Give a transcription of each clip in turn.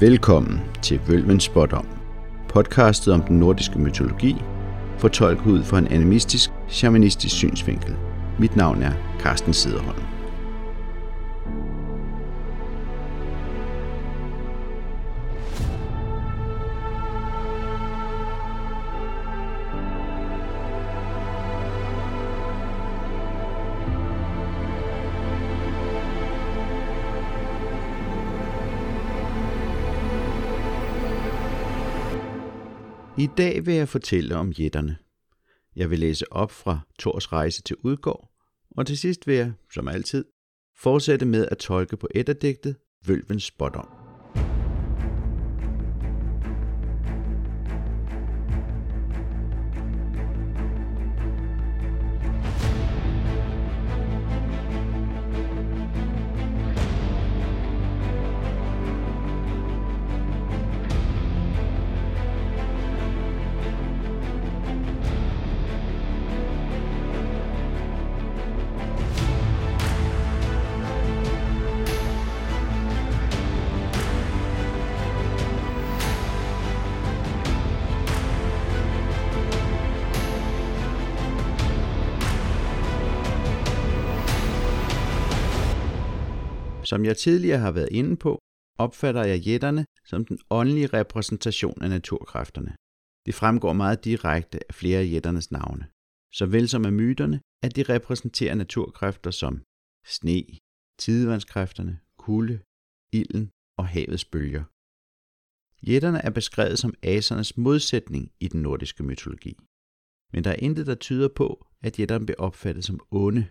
Velkommen til Vølvens Spådom, podcastet om den nordiske mytologi, fortolket ud fra en animistisk, shamanistisk synsvinkel. Mit navn er Carsten Sederholm. I dag vil jeg fortælle om jætterne. Jeg vil læse op fra Tors rejse til Udgård, og til sidst vil jeg, som altid, fortsætte med at tolke på etterdægtet Vølvens spådom. Som jeg tidligere har været inde på, opfatter jeg jætterne som den åndelige repræsentation af naturkræfterne. Det fremgår meget direkte af flere af jætternes navne. Såvel som af myterne, at de repræsenterer naturkræfter som sne, tidevandskræfterne, kulde, ilden og havets bølger. Jætterne er beskrevet som asernes modsætning i den nordiske mytologi. Men der er intet, der tyder på, at jætterne bliver opfattet som onde.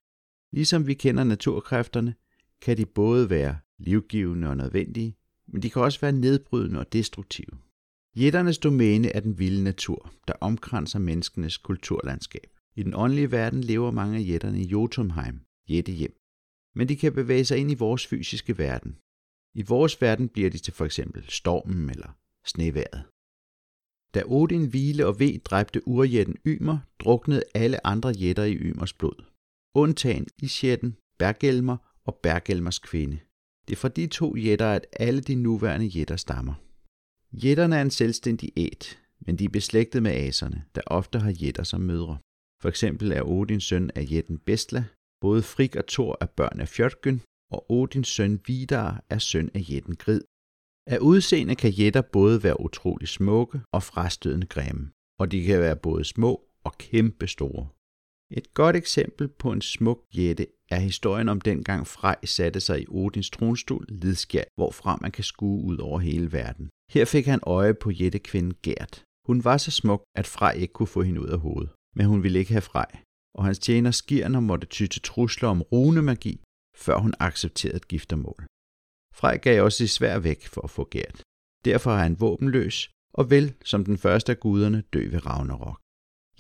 Ligesom vi kender naturkræfterne, kan de både være livgivende og nødvendige, men de kan også være nedbrydende og destruktive. Jætternes domæne er den vilde natur, der omkranser menneskenes kulturlandskab. I den åndelige verden lever mange af jætterne i Jotunheim, jættehjem. Men de kan bevæge sig ind i vores fysiske verden. I vores verden bliver de til for eksempel stormen eller sneværet. Da Odin hvile og ved dræbte urjætten Ymer, druknede alle andre jætter i Ymers blod. Undtagen isjætten, Bergelmer og Bergelmers kvinde. Det er fra de to jætter, at alle de nuværende jætter stammer. Jætterne er en selvstændig æt, men de er beslægtet med aserne, der ofte har jætter som mødre. For eksempel er Odins søn af jætten Bestla, både Frik og Thor er børn af Fjordgyn, og Odins søn Vidar er søn af jætten Grid. Af udseende kan jætter både være utrolig smukke og frastødende grimme, og de kan være både små og kæmpe store. Et godt eksempel på en smuk jætte er historien om dengang Frej satte sig i Odins tronstol Lidskjær, hvorfra man kan skue ud over hele verden. Her fik han øje på jættekvinden Gert. Hun var så smuk, at Frej ikke kunne få hende ud af hovedet. Men hun ville ikke have Frej, og hans tjener Skirner måtte ty til trusler om runemagi, før hun accepterede et giftermål. Frej gav også sit svær væk for at få Gert. Derfor er han våbenløs, og vil, som den første af guderne, dø ved Ragnarok.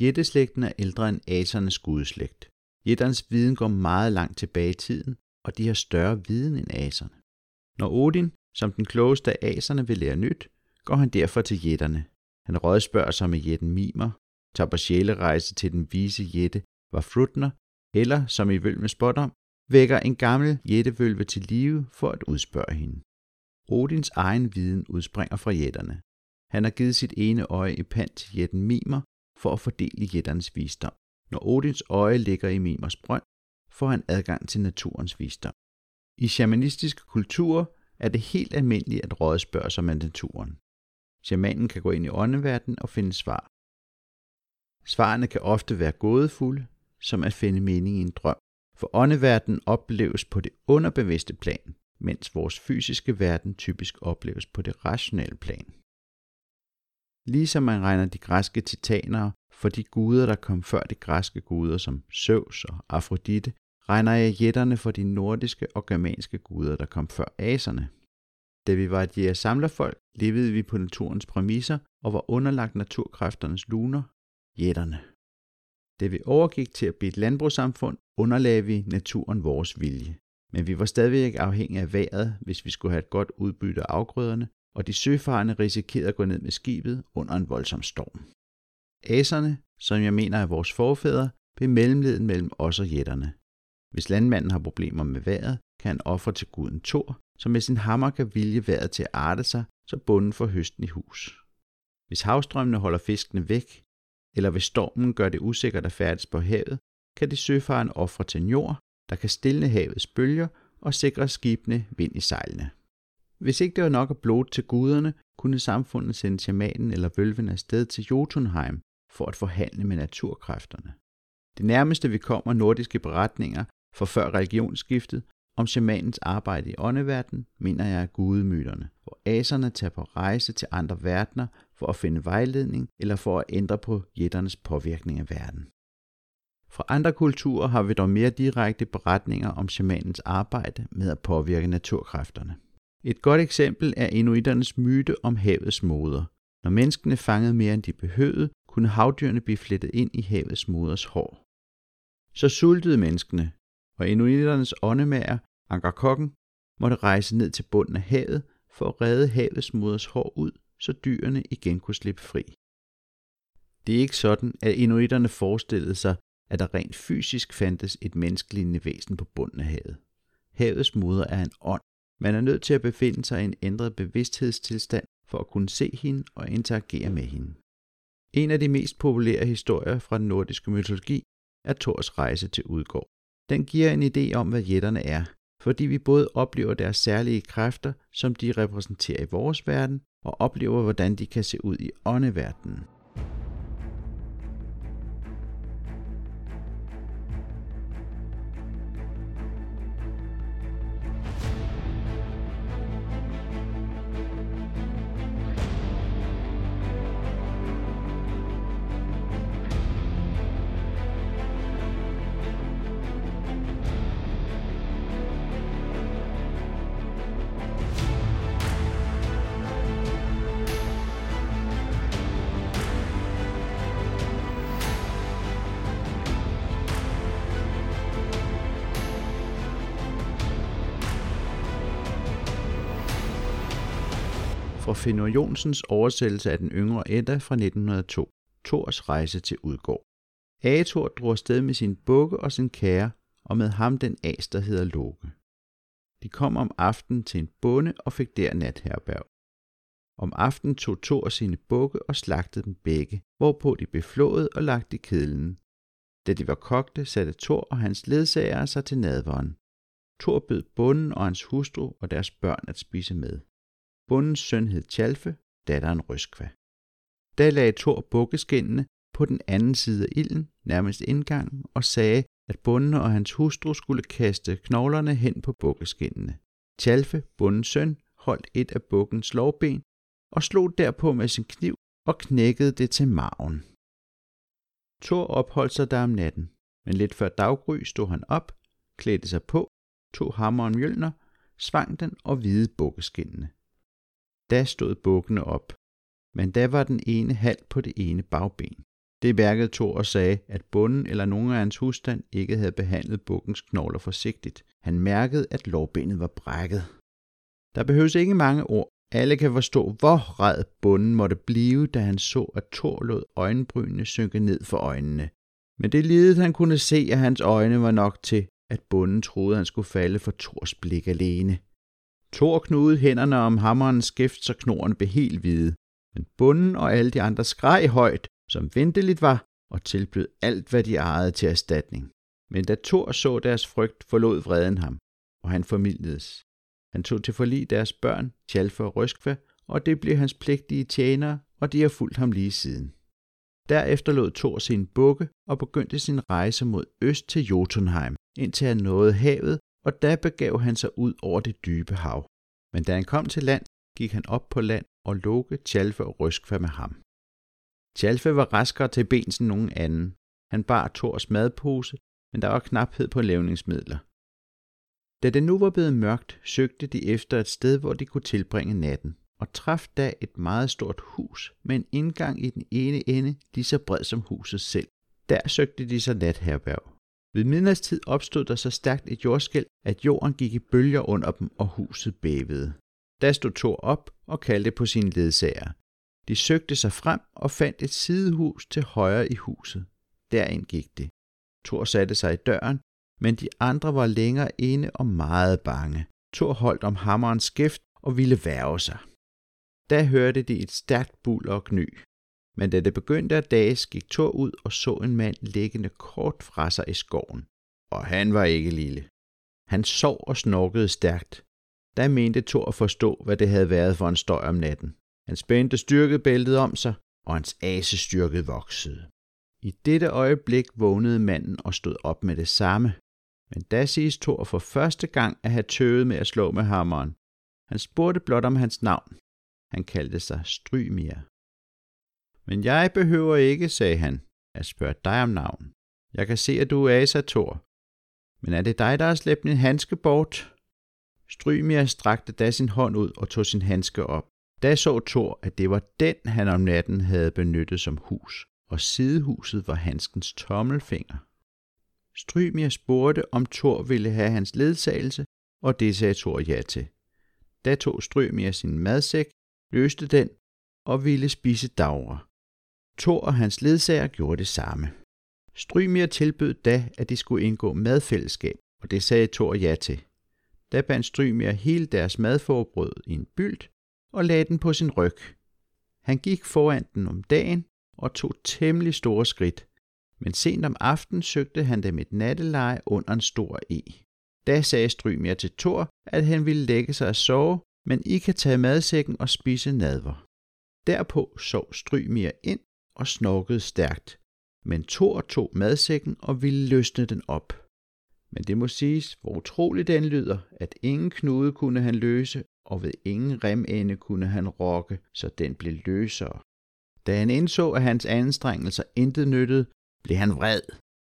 Jætteslægten er ældre end asernes gudeslægt. Jætternes viden går meget langt tilbage i tiden, og de har større viden end aserne. Når Odin, som den klogeste af aserne, vil lære nyt, går han derfor til jætterne. Han rådspørger sig med jætten Mimer, tager på sjælerejse til den vise jætte var Frutner, eller, som i Vølmes med spot om, vækker en gammel jættevølve til live for at udspørge hende. Odins egen viden udspringer fra jætterne. Han har givet sit ene øje i pant til jætten Mimer for at fordele jætternes visdom. Når Odins øje ligger i Mimers brønd, får han adgang til naturens visdom. I shamanistiske kulturer er det helt almindeligt at rådspørge sig med naturen. Shamanen kan gå ind i åndeverdenen og finde svar. Svarene kan ofte være gådefulde, som at finde mening i en drøm, for åndeverdenen opleves på det underbevidste plan, mens vores fysiske verden typisk opleves på det rationelle plan. Ligesom man regner de græske titanere for de guder, der kom før de græske guder som Zeus og Afrodite, regner jeg jætterne for de nordiske og germanske guder, der kom før aserne. Da vi var et jæger-samlerfolk, levede vi på naturens præmisser og var underlagt naturkræfternes luner, jætterne. Da vi overgik til at blive et landbrugssamfund, underlagde vi naturen vores vilje. Men vi var stadigvæk afhængige af vejret, hvis vi skulle have et godt udbytte af afgrøderne, og de søfarende risikerede at gå ned med skibet under en voldsom storm. Aserne, som jeg mener er vores forfædre, blev mellemleden mellem os og jætterne. Hvis landmanden har problemer med vejret, kan han ofre til guden Thor, som med sin hammer kan vilje vejret til at arte sig, så bunden får høsten i hus. Hvis havstrømmene holder fiskene væk, eller hvis stormen gør det usikkert at færdes på havet, kan de søfaren ofre til en jord, der kan stille havets bølger og sikre skibene vind i sejlene. Hvis ikke det var nok at blote til guderne, kunne samfundet sende shamanen eller vølven afsted til Jotunheim for at forhandle med naturkræfterne. Det nærmeste vi kommer nordiske beretninger fra før religionsskiftet om shamanens arbejde i åndeverden, mener jeg er gudemyterne, hvor aserne tager på rejse til andre verdener for at finde vejledning eller for at ændre på jætternes påvirkning af verden. Fra andre kulturer har vi dog mere direkte beretninger om shamanens arbejde med at påvirke naturkræfterne. Et godt eksempel er inuiternes myte om havets moder. Når menneskene fangede mere end de behøvede, kunne havdyrene blive flettet ind i havets moders hår. Så sultede menneskene, og inuiternes åndemager, Angerkokken, måtte rejse ned til bunden af havet for at redde havets moders hår ud, så dyrene igen kunne slippe fri. Det er ikke sådan, at inuiterne forestillede sig, at der rent fysisk fandtes et menneskelignende væsen på bunden af havet. Havets moder er en ånd. Man er nødt til at befinde sig i en ændret bevidsthedstilstand for at kunne se hende og interagere med hende. En af de mest populære historier fra den nordiske mytologi er Thors rejse til Udgård. Den giver en idé om, hvad jætterne er, fordi vi både oplever deres særlige kræfter, som de repræsenterer i vores verden, og oplever, hvordan de kan se ud i åndeverdenen. Fra Fenor Jonsens oversættelse af den yngre Edda fra 1902, Thors rejse til Udgård. Ator drog afsted med sin bukke og sin kære, og med ham den as, der hedder Loke. De kom om aftenen til en bonde og fik der natherberg. Om aftenen tog Thor sine bukke og slagtede dem begge, hvorpå de blev flået og lagt i kedlen. Da de var kogte, satte Thor og hans ledsager sig til nadveren. Thor bød bunden og hans hustru og deres børn at spise med. Bundens søn hed Tjalfe, datteren Røskva. Da lagde Thor bukkeskindene på den anden side af ilden, nærmest indgangen, og sagde, at bunden og hans hustru skulle kaste knoglerne hen på bukkeskindene. Tjalfe, bundens søn, holdt et af bukkens lovben og slog derpå med sin kniv og knækkede det til maven. Thor opholdt sig der om natten, men lidt før daggry stod han op, klædte sig på, tog hammeren mjølner, svang den og hvide bukkeskindene. Da stod bukkene op, men da var den ene halv på det ene bagben. Det værkede Thor og sagde, at bunden eller nogen af hans husstand ikke havde behandlet bukkens knogler forsigtigt. Han mærkede, at lårbenet var brækket. Der behøves ikke mange ord. Alle kan forstå, hvor red bunden måtte blive, da han så, at Thor lod øjenbrynene synke ned for øjnene. Men det lidet han kunne se af hans øjne var nok til, at bunden troede, han skulle falde for Thors blik alene. Thor knudede hænderne om hammerens skæft, så knoren blev helt hvide. Men bunden og alle de andre skreg højt, som venteligt var, og tilbød alt, hvad de ejede til erstatning. Men da Thor så deres frygt, forlod vreden ham, og han formidledes. Han tog til forlig deres børn, Tjalfa og Røskva, og det blev hans pligtige tjenere, og de har fulgt ham lige siden. Derefter lod Thor sin bukke og begyndte sin rejse mod øst til Jotunheim, indtil han nåede havet og da begav han sig ud over det dybe hav. Men da han kom til land, gik han op på land og Loke, Tjalfe og Røskva med ham. Tjalfe var raskere til bens end nogen anden. Han bar Tors madpose, men der var knaphed på levningsmidler. Da det nu var blevet mørkt, søgte de efter et sted, hvor de kunne tilbringe natten, og traf da et meget stort hus med en indgang i den ene ende, lige så bred som huset selv. Der søgte de sig natherberg. Ved midnatstid opstod der så stærkt et jordskæld, at jorden gik i bølger under dem, og huset bævede. Da stod Thor op og kaldte på sine ledsager. De søgte sig frem og fandt et sidehus til højre i huset. Derind gik det. Thor satte sig i døren, men de andre var længere inde og meget bange. Thor holdt om hammerens skæft og ville værve sig. Da hørte de et stærkt bul og gny. Men da det begyndte at dages, gik Thor ud og så en mand liggende kort fra sig i skoven. Og han var ikke lille. Han sov og snorkede stærkt. Da mente Thor at forstå, hvad det havde været for en støj om natten. Han spændte styrkebæltet om sig, og hans asestyrke voksede. I dette øjeblik vågnede manden og stod op med det samme. Men da siges Thor for første gang at have tøvet med at slå med hammeren. Han spurgte blot om hans navn. Han kaldte sig Strymir. Men jeg behøver ikke, sagde han, at spørge dig om navn. Jeg kan se, at du er Asa Thor. Men er det dig, der har slæbt min handske bort? Strymir strakte da sin hånd ud og tog sin handske op. Da så Thor, at det var den, han om natten havde benyttet som hus, og sidehuset var handskens tommelfinger. Strymir spurgte, om Thor ville have hans ledsagelse, og det sagde Thor ja til. Da tog Strymir sin madsæk, løste den og ville spise dagre. Thor og hans ledsager gjorde det samme. Strymir tilbød da, at de skulle indgå madfællesskab, og det sagde Thor ja til. Da bandt Strymir hele deres madforbrød i en bylt og lagde den på sin ryg. Han gik foran den om dagen og tog temmelig store skridt, men sent om aftenen søgte han dem et natteleje under en stor e. Da sagde Strymir til Thor, at han ville lægge sig og sove, men I kan tage madsækken og spise nadver. Derpå sov Strymir ind og snorkede stærkt, men Thor tog madsækken og ville løsne den op. Men det må siges, hvor utroligt den lyder, at ingen knude kunne han løse, og ved ingen remende kunne han rokke, så den blev løsere. Da han indså, at hans anstrengelser intet nyttede, blev han vred.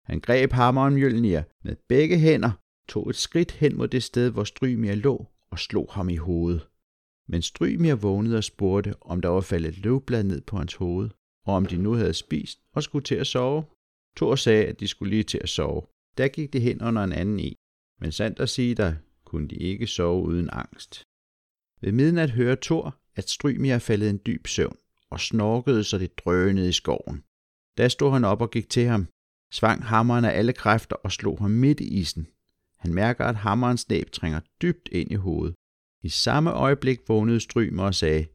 Han greb hammeren Mjølnir med begge hænder, tog et skridt hen mod det sted, hvor Strymir lå, og slog ham i hovedet. Men Strymir vågnede og spurgte, om der var faldet løvblad ned på hans hoved, og om de nu havde spist og skulle til at sove. Thor sagde, at de skulle lige til at sove. Der gik de hen under en anden i, men sandt at sige der, kunne de ikke sove uden angst. Ved midnat hørte Thor, at Strymir faldet en dyb søvn og snorkede, så det drønede i skoven. Da stod han op og gik til ham, svang hammeren af alle kræfter og slog ham midt i isen. Han mærker, at hammerens næb trænger dybt ind i hovedet. I samme øjeblik vågnede Strymer og sagde,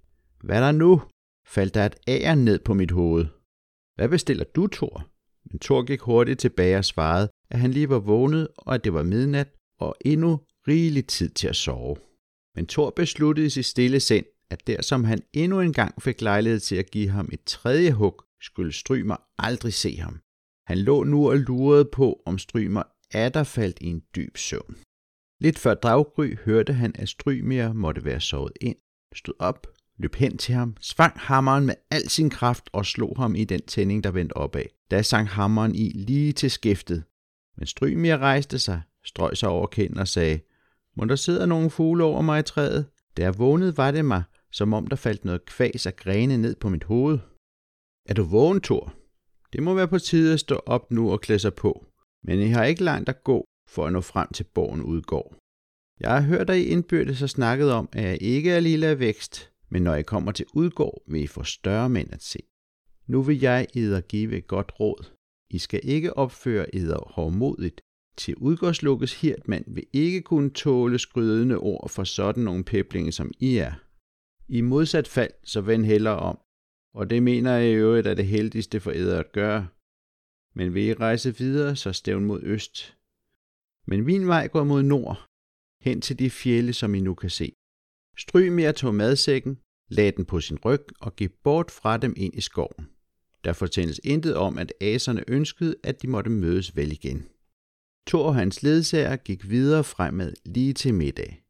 Hvad er der nu? Faldt der et æren ned på mit hoved? Hvad bestiller du, Thor? Men Thor gik hurtigt tilbage og svarede, at han lige var vågnet, og at det var midnat, og endnu rigelig tid til at sove. Men Thor besluttede i sit stille sind, at der som han endnu en gang fik lejlighed til at give ham et tredje hug, skulle Strymer aldrig se ham. Han lå nu og lurede på, om Strymer atter faldt i en dyb søvn. Lidt før draggry hørte han, at Strymer måtte være sovet ind, stod op, løb hen til ham, svang hammeren med al sin kraft og slog ham i den tænding, der vendte opad. Da sang hammeren i lige til skæftet. Men Strymir rejste sig, strøg sig over kinden og sagde, må der sidder nogle fugle over mig i træet? Da jeg vågnede, var det mig, som om der faldt noget kvæs af grene ned på mit hoved. Er du vågen, Thor? Det må være på tide at stå op nu og klæde sig på. Men I har ikke langt at gå for at nå frem til borgen udgår. Jeg har hørt, at I indbyrdes har snakket om, at jeg ikke er lille af vækst, men når I kommer til udgård, vil I få større mænd at se. Nu vil jeg eder give et godt råd. I skal ikke opføre eder hårdmodigt. Til udgårdslukkes hirtmand vil ikke kunne tåle skrydende ord for sådan nogle peblinge, som I er. I modsat fald, så vend heller om, og det mener jeg i øvrigt er det heldigste for eder at gøre. Men vil I rejse videre, så stævn mod øst. Men min vej går mod nord, hen til de fjelle, som I nu kan se. Strymia tog madsækken, lagde den på sin ryg og gik bort fra dem ind i skoven. Der fortælles intet om, at aserne ønskede, at de måtte mødes vel igen. Thor og hans ledsager gik videre fremad lige til middag.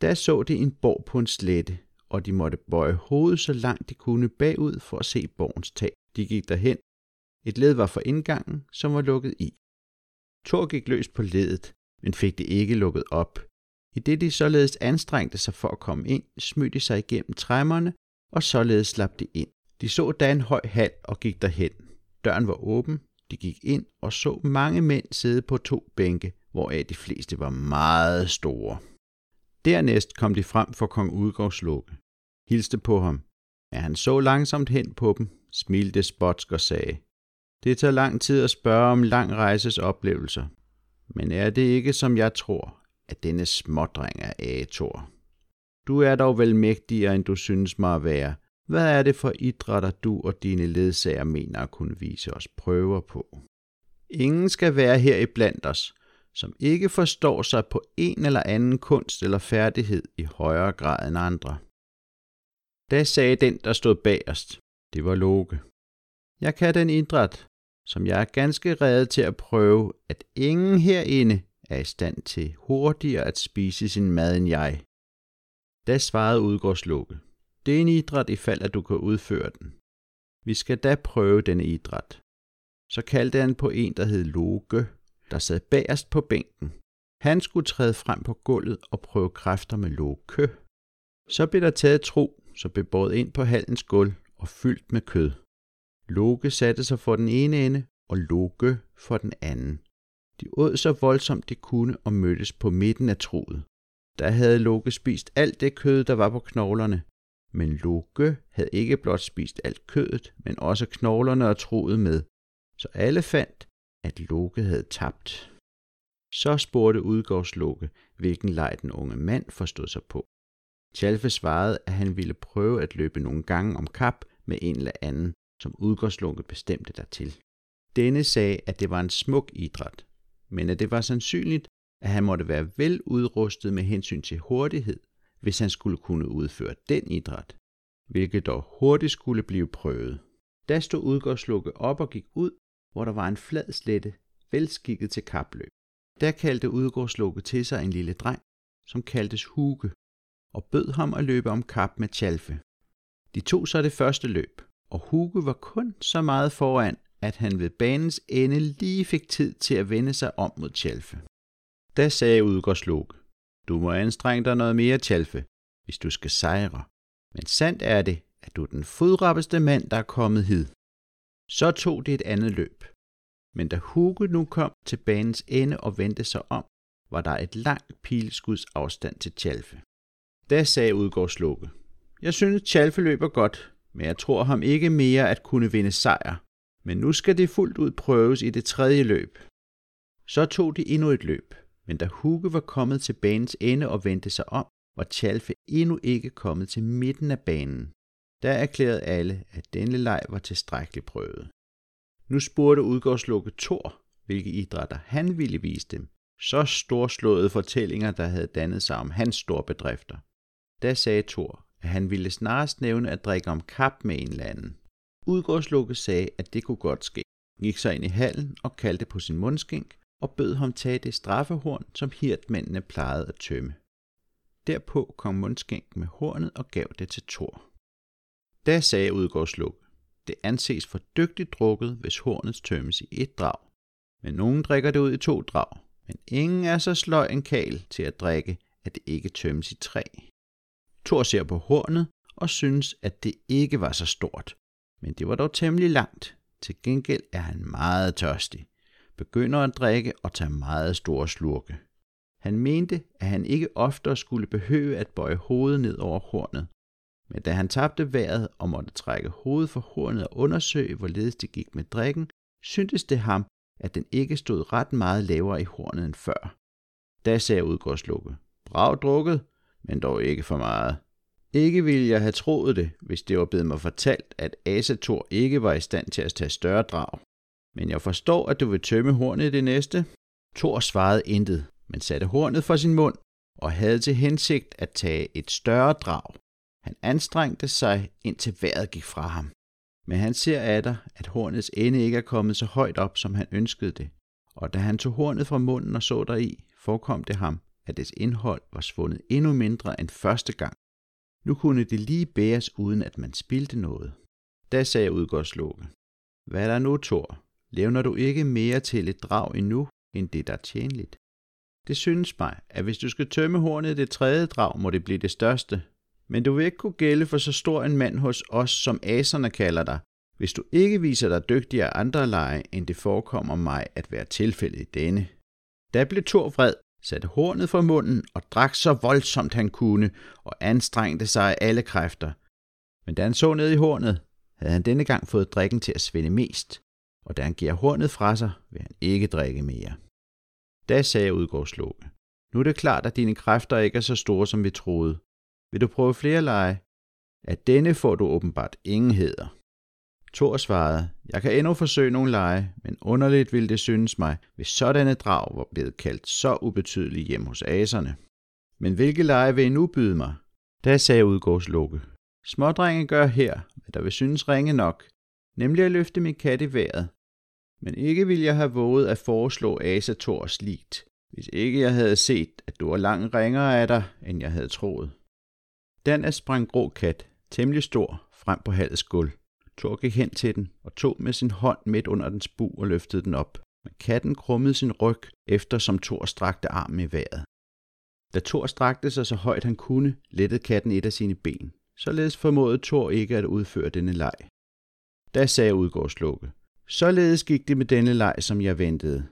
Da så de en borg på en slette, og de måtte bøje hovedet så langt de kunne bagud for at se borgens tag. De gik derhen. Et led var for indgangen, som var lukket i. Thor gik løs på ledet, men fik det ikke lukket op. I det de således anstrengte sig for at komme ind, smøg de sig igennem træmmerne, og således slap de ind. De så da en høj hal og gik derhen. Døren var åben, de gik ind og så mange mænd sidde på to bænke, hvoraf de fleste var meget store. Dernæst kom de frem for kong Udgårdslukke, hilste på ham. Men han så langsomt hen på dem, smilte spotsk og sagde, Det tager lang tid at spørge om lang rejses oplevelser. Men er det ikke, som jeg tror, at denne smådreng er Ator. Du er dog vel mægtigere, end du synes mig at være. Hvad er det for idrætter, du og dine ledsager mener at kunne vise os prøver på? Ingen skal være her i blandt os, som ikke forstår sig på en eller anden kunst eller færdighed i højere grad end andre. Da sagde den, der stod bagerst, det var Loke. Jeg kan den idræt, som jeg er ganske reddet til at prøve, at ingen herinde er i stand til hurtigere at spise sin mad end jeg. Da svarede udgårdslukke. Det er en idræt i fald, at du kan udføre den. Vi skal da prøve denne idræt. Så kaldte han på en, der hed Loke, der sad bagerst på bænken. Han skulle træde frem på gulvet og prøve kræfter med Loke. Så blev der taget tro, så blev båret ind på hallens gulv og fyldt med kød. Loke satte sig for den ene ende, og Loke for den anden. De åd så voldsomt de kunne og mødtes på midten af troet. Der havde Loke spist alt det kød, der var på knoglerne. Men Loke havde ikke blot spist alt kødet, men også knoglerne og troet med. Så alle fandt, at Loke havde tabt. Så spurgte udgårdsloke, hvilken leg den unge mand forstod sig på. Tjalfe svarede, at han ville prøve at løbe nogle gange om kap med en eller anden, som udgårdsloke bestemte dertil. Denne sagde, at det var en smuk idræt, men at det var sandsynligt, at han måtte være vel udrustet med hensyn til hurtighed, hvis han skulle kunne udføre den idræt, hvilket dog hurtigt skulle blive prøvet. Da stod udgårdslukke op og gik ud, hvor der var en flad slette, velskikket til kapløb. Der kaldte udgårdslukke til sig en lille dreng, som kaldtes Huge, og bød ham at løbe om kap med Tjalfe. De tog så det første løb, og Huge var kun så meget foran, at han ved banens ende lige fik tid til at vende sig om mod Tjalfe. Da sagde Udgårdslok, du må anstrenge dig noget mere, Tjalfe, hvis du skal sejre. Men sandt er det, at du er den fodrappeste mand, der er kommet hid. Så tog det et andet løb. Men da Hugo nu kom til banens ende og vendte sig om, var der et langt pileskuds afstand til Tjalfe. Da sagde Udgårdslukke, jeg synes Tjalfe løber godt, men jeg tror ham ikke mere at kunne vinde sejr. Men nu skal det fuldt ud prøves i det tredje løb. Så tog de endnu et løb, men da Hugo var kommet til banens ende og vendte sig om, var Chalfe endnu ikke kommet til midten af banen. Der erklærede alle, at denne leg var tilstrækkeligt prøvet. Nu spurgte udgårdslukke Thor, hvilke idrætter han ville vise dem. Så storslåede fortællinger, der havde dannet sig om hans store bedrifter. Da sagde Thor, at han ville snarest nævne at drikke om kap med en eller anden. Udgårdslukke sagde, at det kunne godt ske. Gik så ind i hallen og kaldte på sin mundskink og bød ham tage det straffehorn, som hirtmændene plejede at tømme. Derpå kom mundskænk med hornet og gav det til Thor. Da sagde udgårdsluk, det anses for dygtigt drukket, hvis hornet tømmes i et drag. Men nogen drikker det ud i to drag, men ingen er så sløj en kal til at drikke, at det ikke tømmes i tre. Thor ser på hornet og synes, at det ikke var så stort, men det var dog temmelig langt. Til gengæld er han meget tørstig, begynder at drikke og tager meget store slurke. Han mente, at han ikke oftere skulle behøve at bøje hovedet ned over hornet, men da han tabte vejret og måtte trække hovedet for hornet og undersøge, hvorledes det gik med drikken, syntes det ham, at den ikke stod ret meget lavere i hornet end før. Da sagde udgårdslukke, brav drukket, men dog ikke for meget. Ikke ville jeg have troet det, hvis det var blevet mig fortalt, at Asator ikke var i stand til at tage større drag. Men jeg forstår, at du vil tømme hornet i det næste. Thor svarede intet, men satte hornet for sin mund og havde til hensigt at tage et større drag. Han anstrengte sig, indtil vejret gik fra ham. Men han ser af dig, at hornets ende ikke er kommet så højt op, som han ønskede det. Og da han tog hornet fra munden og så deri, forekom det ham, at dets indhold var svundet endnu mindre end første gang. Nu kunne det lige bæres, uden at man spildte noget. Da sagde Udgårdsloke, Hvad er der nu, Thor? Levner du ikke mere til et drag endnu, end det der er tjenligt? Det synes mig, at hvis du skal tømme hornet det tredje drag, må det blive det største, men du vil ikke kunne gælde for så stor en mand hos os, som aserne kalder dig, hvis du ikke viser dig dygtig af andre lege, end det forekommer mig at være tilfældet i denne. Da blev Thor vred, satte hornet fra munden og drak så voldsomt han kunne og anstrengte sig af alle kræfter. Men da han så ned i hornet, havde han denne gang fået drikken til at svinde mest, og da han giver hornet fra sig, vil han ikke drikke mere. Da sagde udgårdsloge, Nu er det klart, at dine kræfter ikke er så store, som vi troede. Vil du prøve flere lege? At denne får du åbenbart ingen heder. Thor svarede, jeg kan endnu forsøge nogle lege, men underligt ville det synes mig, hvis sådanne drag var blevet kaldt så ubetydelige hjem hos aserne. Men hvilke lege vil I nu byde mig? Da sagde udgårdslukke. Smådrenge gør her, hvad der vil synes ringe nok, nemlig at løfte min kat i vejret. Men ikke ville jeg have våget at foreslå Asa Thor hvis ikke jeg havde set, at du var langt ringere af dig, end jeg havde troet. Den er sprang grå kat, temmelig stor, frem på halets gulv. Thor gik hen til den og tog med sin hånd midt under dens bu og løftede den op. Men katten krummede sin ryg, efter som Thor strakte armen i vejret. Da Thor strakte sig så højt han kunne, lettede katten et af sine ben. Således formåede Thor ikke at udføre denne leg. Da sagde udgårdslukke. Således gik det med denne leg, som jeg ventede.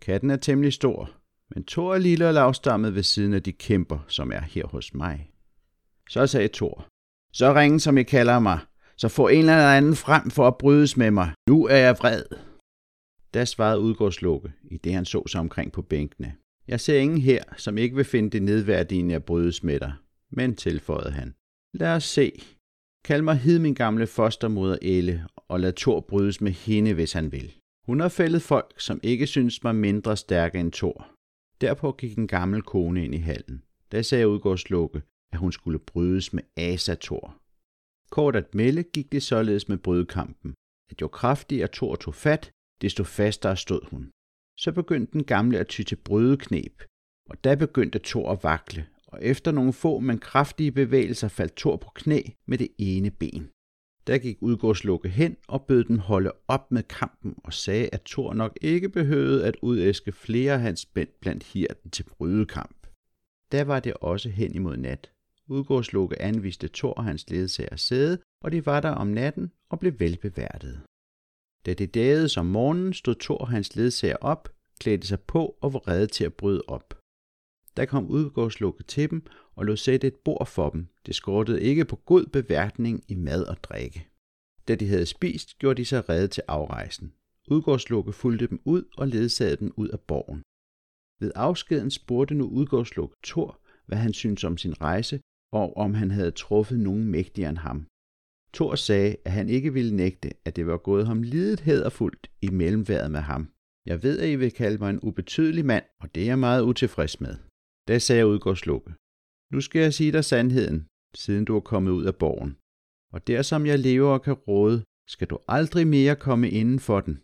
Katten er temmelig stor, men Thor er lille og lavstammet ved siden af de kæmper, som er her hos mig. Så sagde Thor. Så ringen, som I kalder mig, så få en eller anden frem for at brydes med mig. Nu er jeg vred. Da svarede udgårdslukke, i det han så sig omkring på bænkene. Jeg ser ingen her, som ikke vil finde det nedværdigende at brydes med dig. Men tilføjede han. Lad os se. Kald mig hid min gamle fostermoder Elle, og lad Thor brydes med hende, hvis han vil. Hun har fældet folk, som ikke synes mig mindre stærke end Thor. Derpå gik en gammel kone ind i hallen. Da sagde udgårdslukke, at hun skulle brydes med Asator. Kort at melde gik det således med brydekampen, at jo kraftigere Thor tog fat, desto fastere stod hun. Så begyndte den gamle at ty til brydeknep, og da begyndte Thor at vakle, og efter nogle få, men kraftige bevægelser faldt Thor på knæ med det ene ben. Der gik udgårdslukke hen og bød dem holde op med kampen og sagde, at Thor nok ikke behøvede at udæske flere af hans spænd blandt hirten til brydekamp. Der var det også hen imod nat. Udgårdslukke anviste Thor og hans ledsager sæde, og de var der om natten og blev velbeværtet. Da det dagede som morgenen, stod Thor og hans ledsager op, klædte sig på og var redde til at bryde op. Der kom udgårdslukke til dem og lod sætte et bord for dem. Det skortede ikke på god beværtning i mad og drikke. Da de havde spist, gjorde de sig redde til afrejsen. Udgårdslukke fulgte dem ud og ledsagede dem ud af borgen. Ved afskeden spurgte nu udgårdslukke Thor, hvad han syntes om sin rejse, og om han havde truffet nogen mægtigere end ham. Thor sagde, at han ikke ville nægte, at det var gået ham lidet hæderfuldt i mellemværet med ham. Jeg ved, at I vil kalde mig en ubetydelig mand, og det er jeg meget utilfreds med. Da sagde udgårdslukke. Nu skal jeg sige dig sandheden, siden du er kommet ud af borgen. Og der som jeg lever og kan råde, skal du aldrig mere komme inden for den.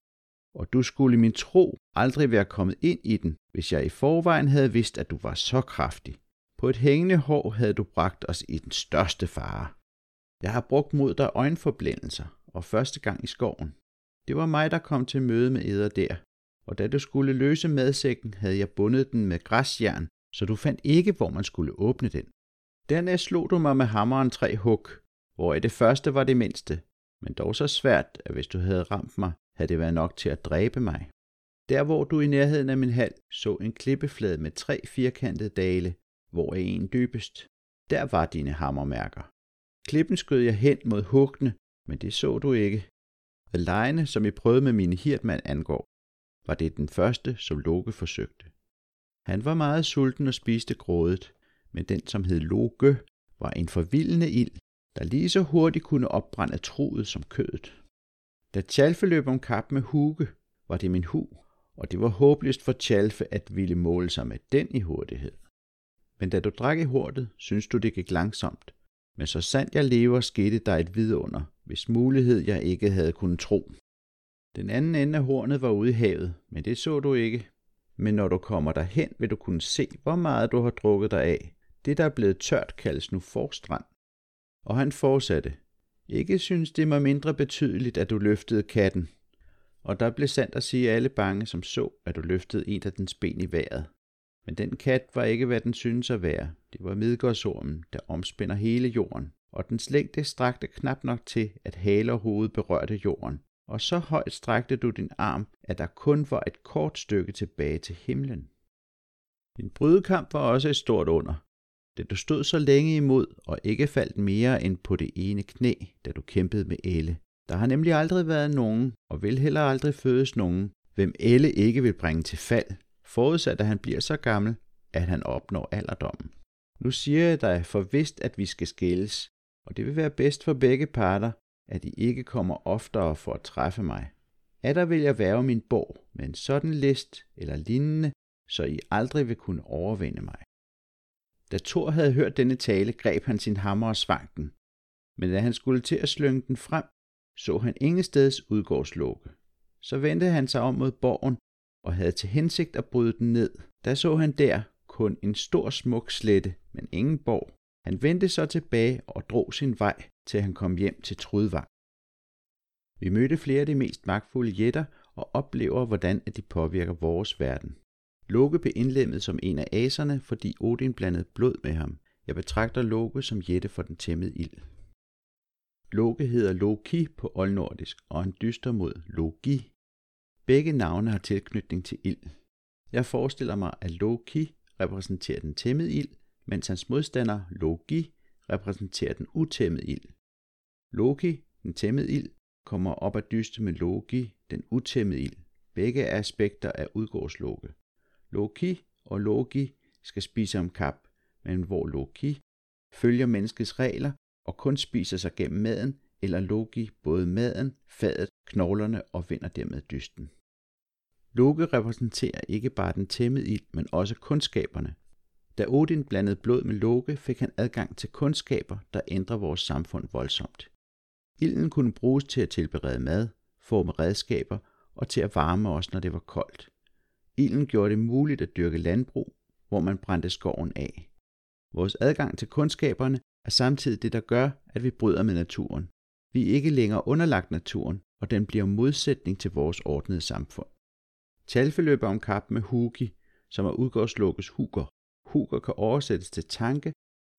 Og du skulle min tro aldrig være kommet ind i den, hvis jeg i forvejen havde vidst, at du var så kraftig. På et hængende hår havde du bragt os i den største fare. Jeg har brugt mod dig øjenforblændelser, og første gang i skoven. Det var mig, der kom til møde med æder der, og da du skulle løse madsækken, havde jeg bundet den med græsjern, så du fandt ikke, hvor man skulle åbne den. Dernæst slog du mig med hammeren tre hug, hvor det første var det mindste, men dog så svært, at hvis du havde ramt mig, havde det været nok til at dræbe mig. Der hvor du i nærheden af min hal så en klippeflade med tre firkantede dale, hvor er en dybest. Der var dine hammermærker. Klippen skød jeg hen mod huggene, men det så du ikke. Hvad lejene, som I prøvede med mine hirtmand angår, var det den første, som Loke forsøgte. Han var meget sulten og spiste grådet, men den, som hed Loke, var en forvildende ild, der lige så hurtigt kunne opbrænde truet som kødet. Da Tjalfe løb om kap med Huge, var det min hu, og det var håbløst for Tjalfe at ville måle sig med den i hurtighed. Men da du drak i hurtet, synes du det gik langsomt. Men så sandt jeg lever, skete der et vidunder, hvis mulighed jeg ikke havde kunnet tro. Den anden ende af hornet var ude i havet, men det så du ikke. Men når du kommer derhen, vil du kunne se, hvor meget du har drukket dig af. Det, der er blevet tørt, kaldes nu forstrand. Og han fortsatte. Ikke synes det mig mindre betydeligt, at du løftede katten. Og der blev sandt at sige alle bange, som så, at du løftede en af dens ben i vejret. Men den kat var ikke, hvad den synes at være. Det var midgårdsormen, der omspænder hele jorden, og dens længde strakte knap nok til, at hale og hoved berørte jorden. Og så højt strakte du din arm, at der kun var et kort stykke tilbage til himlen. Din brydekamp var også et stort under, da du stod så længe imod og ikke faldt mere end på det ene knæ, da du kæmpede med Elle. Der har nemlig aldrig været nogen, og vil heller aldrig fødes nogen, hvem Elle ikke vil bringe til fald, forudsat at han bliver så gammel, at han opnår alderdommen. Nu siger jeg dig for vist, at vi skal skilles, og det vil være bedst for begge parter, at I ikke kommer oftere for at træffe mig. Er der vil jeg være min borg med en sådan list eller lignende, så I aldrig vil kunne overvinde mig. Da Thor havde hørt denne tale, greb han sin hammer og svang den. Men da han skulle til at slynge den frem, så han ingensteds udgårdslukke. Så vendte han sig om mod borgen og havde til hensigt at bryde den ned. Da så han der kun en stor smuk slette, men ingen borg. Han vendte så tilbage og drog sin vej, til han kom hjem til Trudvang. Vi mødte flere af de mest magtfulde jætter og oplever, hvordan de påvirker vores verden. Loke blev indlemmet som en af aserne, fordi Odin blandede blod med ham. Jeg betragter Loke som jætte for den tæmmede ild. Loke hedder Loki på oldnordisk, og han dyster mod Logi. Begge navne har tilknytning til ild. Jeg forestiller mig, at Loki repræsenterer den tæmmede ild, mens hans modstander Logi repræsenterer den utæmmede ild. Loki, den tæmmede ild, kommer op at dyste med Loki, den utæmmede ild. Begge er aspekter af udgårdsloke. Loki og Loki skal spise om kap, men hvor Loki følger menneskets regler og kun spiser sig gennem maden, eller Loki både maden, fadet, knoglerne og vinder dermed dysten. Loke repræsenterer ikke bare den tæmmede ild, men også kundskaberne. Da Odin blandede blod med Loke, fik han adgang til kundskaber, der ændrer vores samfund voldsomt. Ilden kunne bruges til at tilberede mad, forme redskaber og til at varme os, når det var koldt. Ilden gjorde det muligt at dyrke landbrug, hvor man brændte skoven af. Vores adgang til kundskaberne er samtidig det, der gør, at vi bryder med naturen. Vi er ikke længere underlagt naturen, og den bliver modsætning til vores ordnede samfund. Talfe om kap med hugi, som er udgårdslukkes huger. Huger kan oversættes til tanke,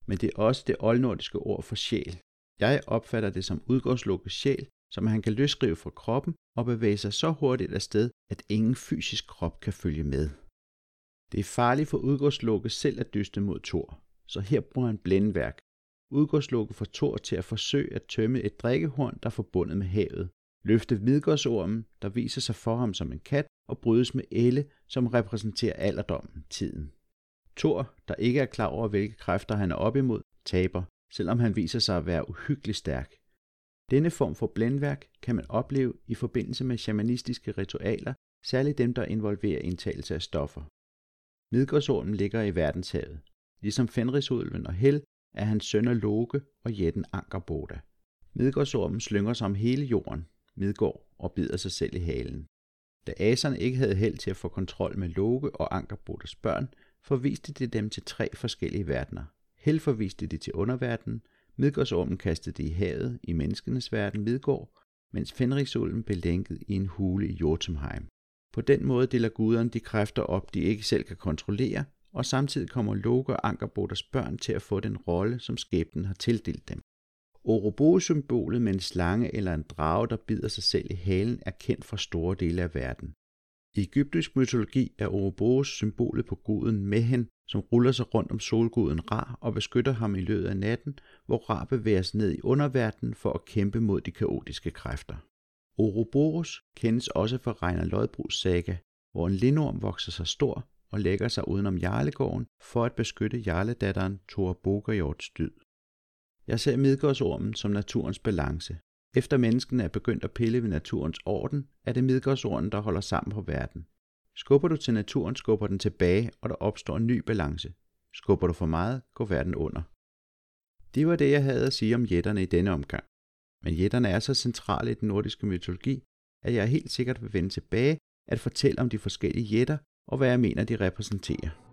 men det er også det oldnordiske ord for sjæl. Jeg opfatter det som udgårdslukkes sjæl, som han kan løsrive fra kroppen og bevæge sig så hurtigt afsted, at ingen fysisk krop kan følge med. Det er farligt for udgårdslukke selv at dyste mod Thor, så her bruger han blændværk. Udgårdslukke for Thor til at forsøge at tømme et drikkehorn, der er forbundet med havet. Løfte Midgårdsormen, der viser sig for ham som en kat, og brydes med Elle, som repræsenterer alderdommen, tiden. Thor, der ikke er klar over, hvilke kræfter han er op imod, taber, selvom han viser sig at være uhyggeligt stærk. Denne form for blændværk kan man opleve i forbindelse med shamanistiske ritualer, særligt dem, der involverer indtagelse af stoffer. Midgårdsormen ligger i verdenshavet. Ligesom Fenrisulven og Hel er hans sønner Loke og jætten Ankerboda. Midgårdsormen slynger sig om hele jorden, Midgård, og bider sig selv i halen. Da aserne ikke havde held til at få kontrol med Loke og Ankerbodas børn, forviste de dem til tre forskellige verdener. Hel forviste de til underverdenen, Midgårdsormen kastede de i havet i menneskenes verden Midgård, mens Fenrisulven blev lænket i en hule i Jotunheim. På den måde deler guderne de kræfter op, de ikke selv kan kontrollere, og samtidig kommer Loke og Ankerbodas børn til at få den rolle, som skæbnen har tildelt dem. Ouroboros-symbolet med en slange eller en drage, der bider sig selv i halen, er kendt fra store dele af verden. I egyptisk mytologi er Ouroboros symbolet på guden Mehen, som ruller sig rundt om solguden Ra og beskytter ham i løbet af natten, hvor Ra bevæger sig ned i underverdenen for at kæmpe mod de kaotiske kræfter. Ouroboros kendes også fra Reiner Lodbrugs saga, hvor en lindorm vokser sig stor og lægger sig udenom Jarlegården for at beskytte jarledatteren Thor Bogerjords død. Jeg ser Midgårdsormen som naturens balance. Efter menneskene er begyndt at pille ved naturens orden, er det Midgårdsormen, der holder sammen på verden. Skubber du til naturen, skubber den tilbage, og der opstår en ny balance. Skubber du for meget, går verden under. Det var det, jeg havde at sige om jætterne i denne omgang. Men jætterne er så centrale i den nordiske mytologi, at jeg helt sikkert vil vende tilbage at fortælle om de forskellige jætter og hvad jeg mener, de repræsenterer.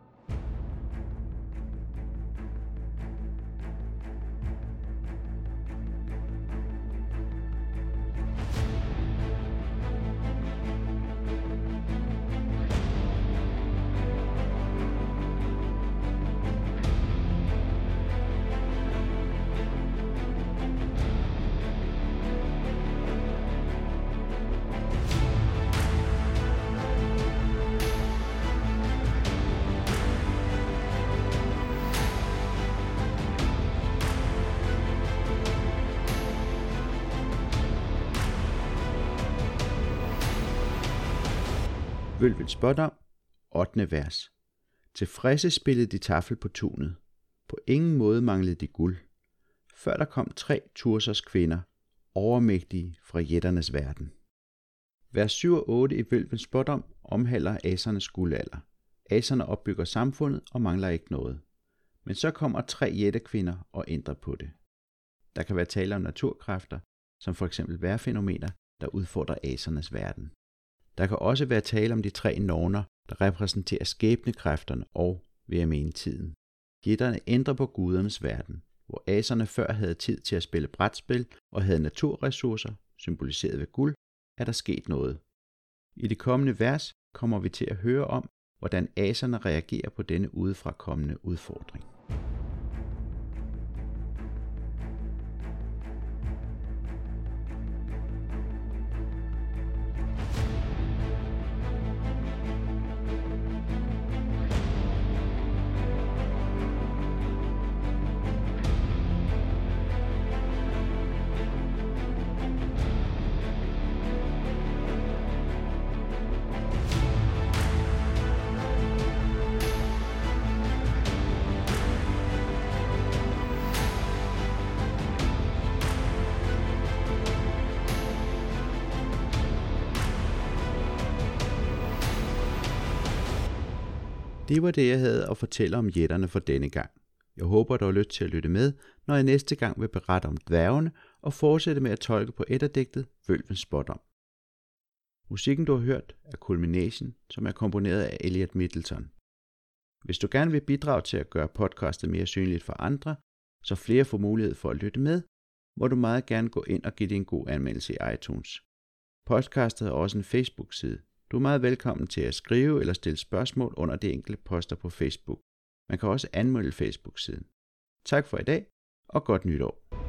Spot om, 8. vers. Tilfredse spillede de tafel på tunet. På ingen måde manglede de guld. Før der kom tre tursers kvinder, overmægtige fra jætternes verden. Vers 7 og 8 i Vølvens spådom omhandler asernes guldalder. Aserne opbygger samfundet og mangler ikke noget. Men så kommer tre jættekvinder og ændrer på det. Der kan være tale om naturkræfter, som for eksempel vejrfænomener, der udfordrer asernes verden. Der kan også være tale om de tre norner, der repræsenterer skæbnekræfterne og, vil jeg mene, tiden. Gitterne ændrer på gudernes verden, hvor aserne før havde tid til at spille brætspil og havde naturressourcer, symboliseret ved guld, er der sket noget. I det kommende vers kommer vi til at høre om, hvordan aserne reagerer på denne udefrakommende udfordring. Det var det, jeg havde at fortælle om jætterne for denne gang. Jeg håber, du har lyst til at lytte med, når jeg næste gang vil berette om dværgene og fortsætte med at tolke på etterdægtet Vølvens Spådom. Musikken, du har hørt, er Culmination, som er komponeret af Elliot Middleton. Hvis du gerne vil bidrage til at gøre podcastet mere synligt for andre, så flere får mulighed for at lytte med, må du meget gerne gå ind og give det en god anmeldelse i iTunes. Podcastet har også en Facebook-side. Du er meget velkommen til at skrive eller stille spørgsmål under de enkelte poster på Facebook. Man kan også anmelde Facebook-siden. Tak for i dag, og godt nytår.